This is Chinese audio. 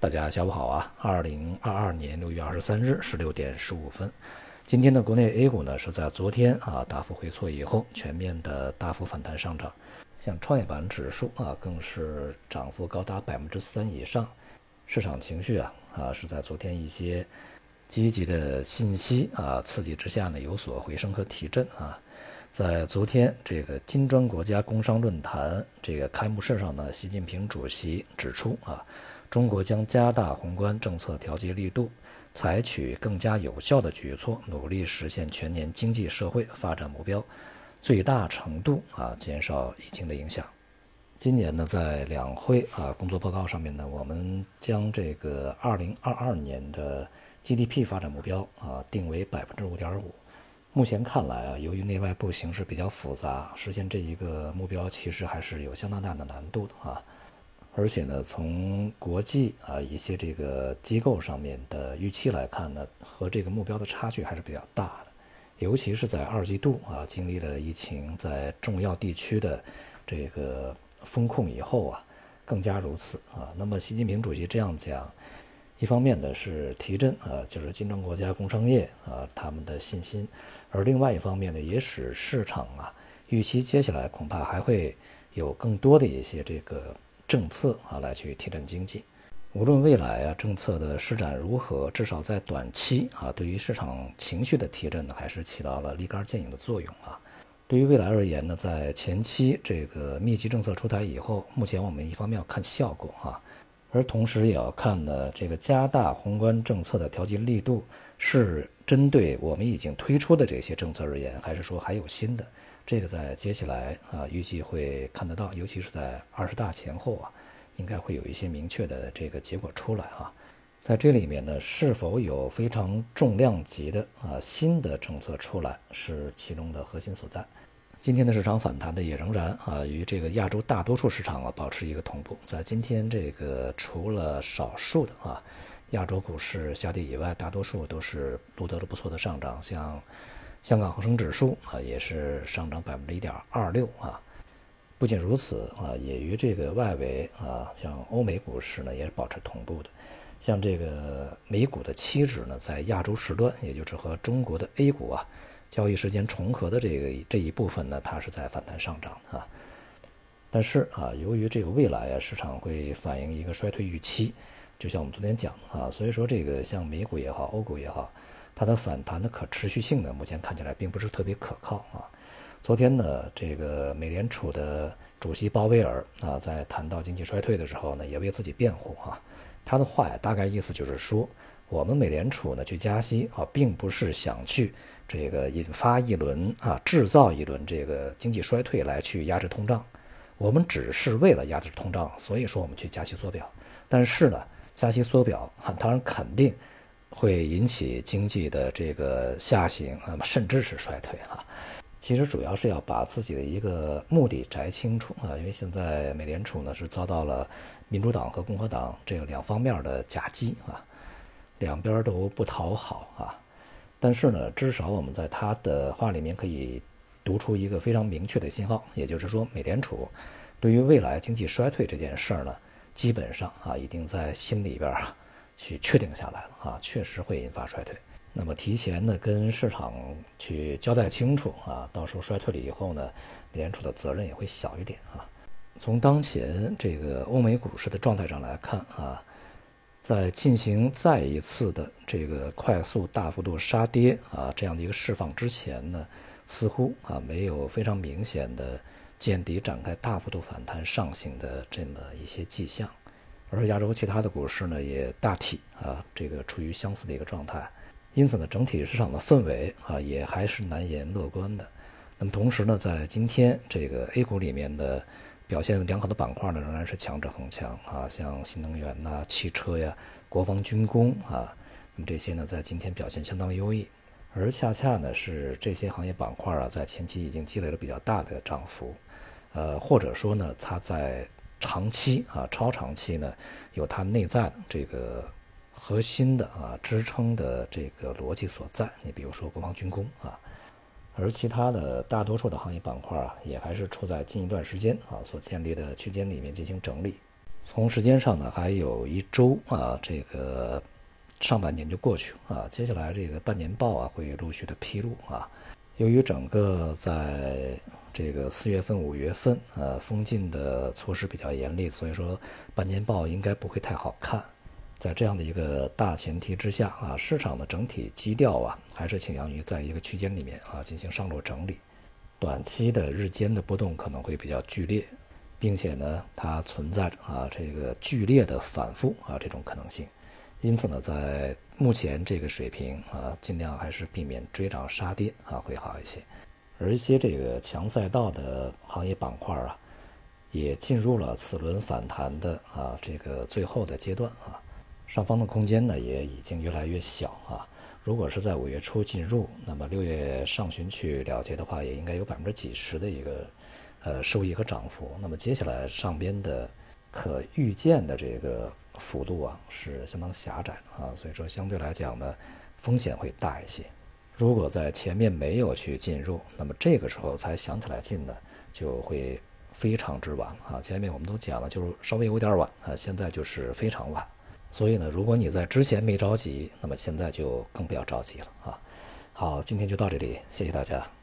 大家下午好啊！二零二二年六月二十三日十六点十五分，今天的国内 A 股呢是在昨天啊大幅回挫以后，全面的大幅反弹上涨，像创业板指数啊更是涨幅高达百分之三以上。市场情绪啊啊是在昨天一些积极的信息啊刺激之下呢有所回升和提振啊。在昨天这个金砖国家工商论坛这个开幕式上呢，习近平主席指出啊。中国将加大宏观政策调节力度，采取更加有效的举措，努力实现全年经济社会发展目标，最大程度啊减少疫情的影响。今年呢，在两会啊工作报告上面呢，我们将这个二零二二年的 GDP 发展目标啊定为百分之五点五。目前看来啊，由于内外部形势比较复杂，实现这一个目标其实还是有相当大的难度的啊。而且呢，从国际啊一些这个机构上面的预期来看呢，和这个目标的差距还是比较大的，尤其是在二季度啊经历了疫情在重要地区的这个风控以后啊，更加如此啊。那么习近平主席这样讲，一方面呢是提振啊，就是金砖国家工商业啊他们的信心，而另外一方面呢，也使市场啊预期接下来恐怕还会有更多的一些这个。政策啊，来去提振经济。无论未来啊政策的施展如何，至少在短期啊，对于市场情绪的提振呢，还是起到了立竿见影的作用啊。对于未来而言呢，在前期这个密集政策出台以后，目前我们一方面要看效果啊，而同时也要看呢，这个加大宏观政策的调节力度是针对我们已经推出的这些政策而言，还是说还有新的？这个在接下来啊，预计会看得到，尤其是在二十大前后啊，应该会有一些明确的这个结果出来啊。在这里面呢，是否有非常重量级的啊新的政策出来，是其中的核心所在。今天的市场反弹的也仍然啊与这个亚洲大多数市场啊保持一个同步。在今天这个除了少数的啊亚洲股市下跌以外，大多数都是录得了不错的上涨，像。香港恒生指数啊，也是上涨百分之一点二六啊。不仅如此啊，也与这个外围啊，像欧美股市呢，也保持同步的。像这个美股的期指呢，在亚洲时段，也就是和中国的 A 股啊交易时间重合的这个这一部分呢，它是在反弹上涨啊。但是啊，由于这个未来啊，市场会反映一个衰退预期，就像我们昨天讲啊，所以说这个像美股也好，欧股也好。它的反弹的可持续性呢，目前看起来并不是特别可靠啊。昨天呢，这个美联储的主席鲍威尔啊，在谈到经济衰退的时候呢，也为自己辩护啊。他的话呀，大概意思就是说，我们美联储呢去加息啊，并不是想去这个引发一轮啊，制造一轮这个经济衰退来去压制通胀。我们只是为了压制通胀，所以说我们去加息缩表。但是呢，加息缩表啊，当然肯定。会引起经济的这个下行，那么甚至是衰退哈。其实主要是要把自己的一个目的摘清楚啊，因为现在美联储呢是遭到了民主党和共和党这个两方面的夹击啊，两边都不讨好啊。但是呢，至少我们在他的话里面可以读出一个非常明确的信号，也就是说，美联储对于未来经济衰退这件事呢，基本上啊已经在心里边。去确定下来了啊，确实会引发衰退。那么提前呢，跟市场去交代清楚啊，到时候衰退了以后呢，美联储的责任也会小一点啊。从当前这个欧美股市的状态上来看啊，在进行再一次的这个快速大幅度杀跌啊这样的一个释放之前呢，似乎啊没有非常明显的见底展开大幅度反弹上行的这么一些迹象。而亚洲其他的股市呢，也大体啊，这个处于相似的一个状态，因此呢，整体市场的氛围啊，也还是难言乐观的。那么同时呢，在今天这个 A 股里面的表现良好的板块呢，仍然是强者恒强啊，像新能源呐、汽车呀、国防军工啊，那么这些呢，在今天表现相当优异。而恰恰呢，是这些行业板块啊，在前期已经积累了比较大的涨幅，呃，或者说呢，它在长期啊，超长期呢，有它内在的这个核心的啊支撑的这个逻辑所在。你比如说国防军工啊，而其他的大多数的行业板块啊，也还是处在近一段时间啊所建立的区间里面进行整理。从时间上呢，还有一周啊，这个上半年就过去啊，接下来这个半年报啊会陆续的披露啊。由于整个在这个四月份、五月份，呃，封禁的措施比较严厉，所以说半年报应该不会太好看。在这样的一个大前提之下啊，市场的整体基调啊，还是倾向于在一个区间里面啊进行上落整理。短期的日间的波动可能会比较剧烈。并且呢，它存在着啊这个剧烈的反复啊这种可能性，因此呢，在目前这个水平啊，尽量还是避免追涨杀跌啊会好一些。而一些这个强赛道的行业板块啊，也进入了此轮反弹的啊这个最后的阶段啊，上方的空间呢也已经越来越小啊。如果是在五月初进入，那么六月上旬去了结的话，也应该有百分之几十的一个。呃，收益和涨幅，那么接下来上边的可预见的这个幅度啊，是相当狭窄啊，所以说相对来讲呢，风险会大一些。如果在前面没有去进入，那么这个时候才想起来进呢，就会非常之晚啊。前面我们都讲了，就是稍微有点晚啊，现在就是非常晚。所以呢，如果你在之前没着急，那么现在就更不要着急了啊。好，今天就到这里，谢谢大家。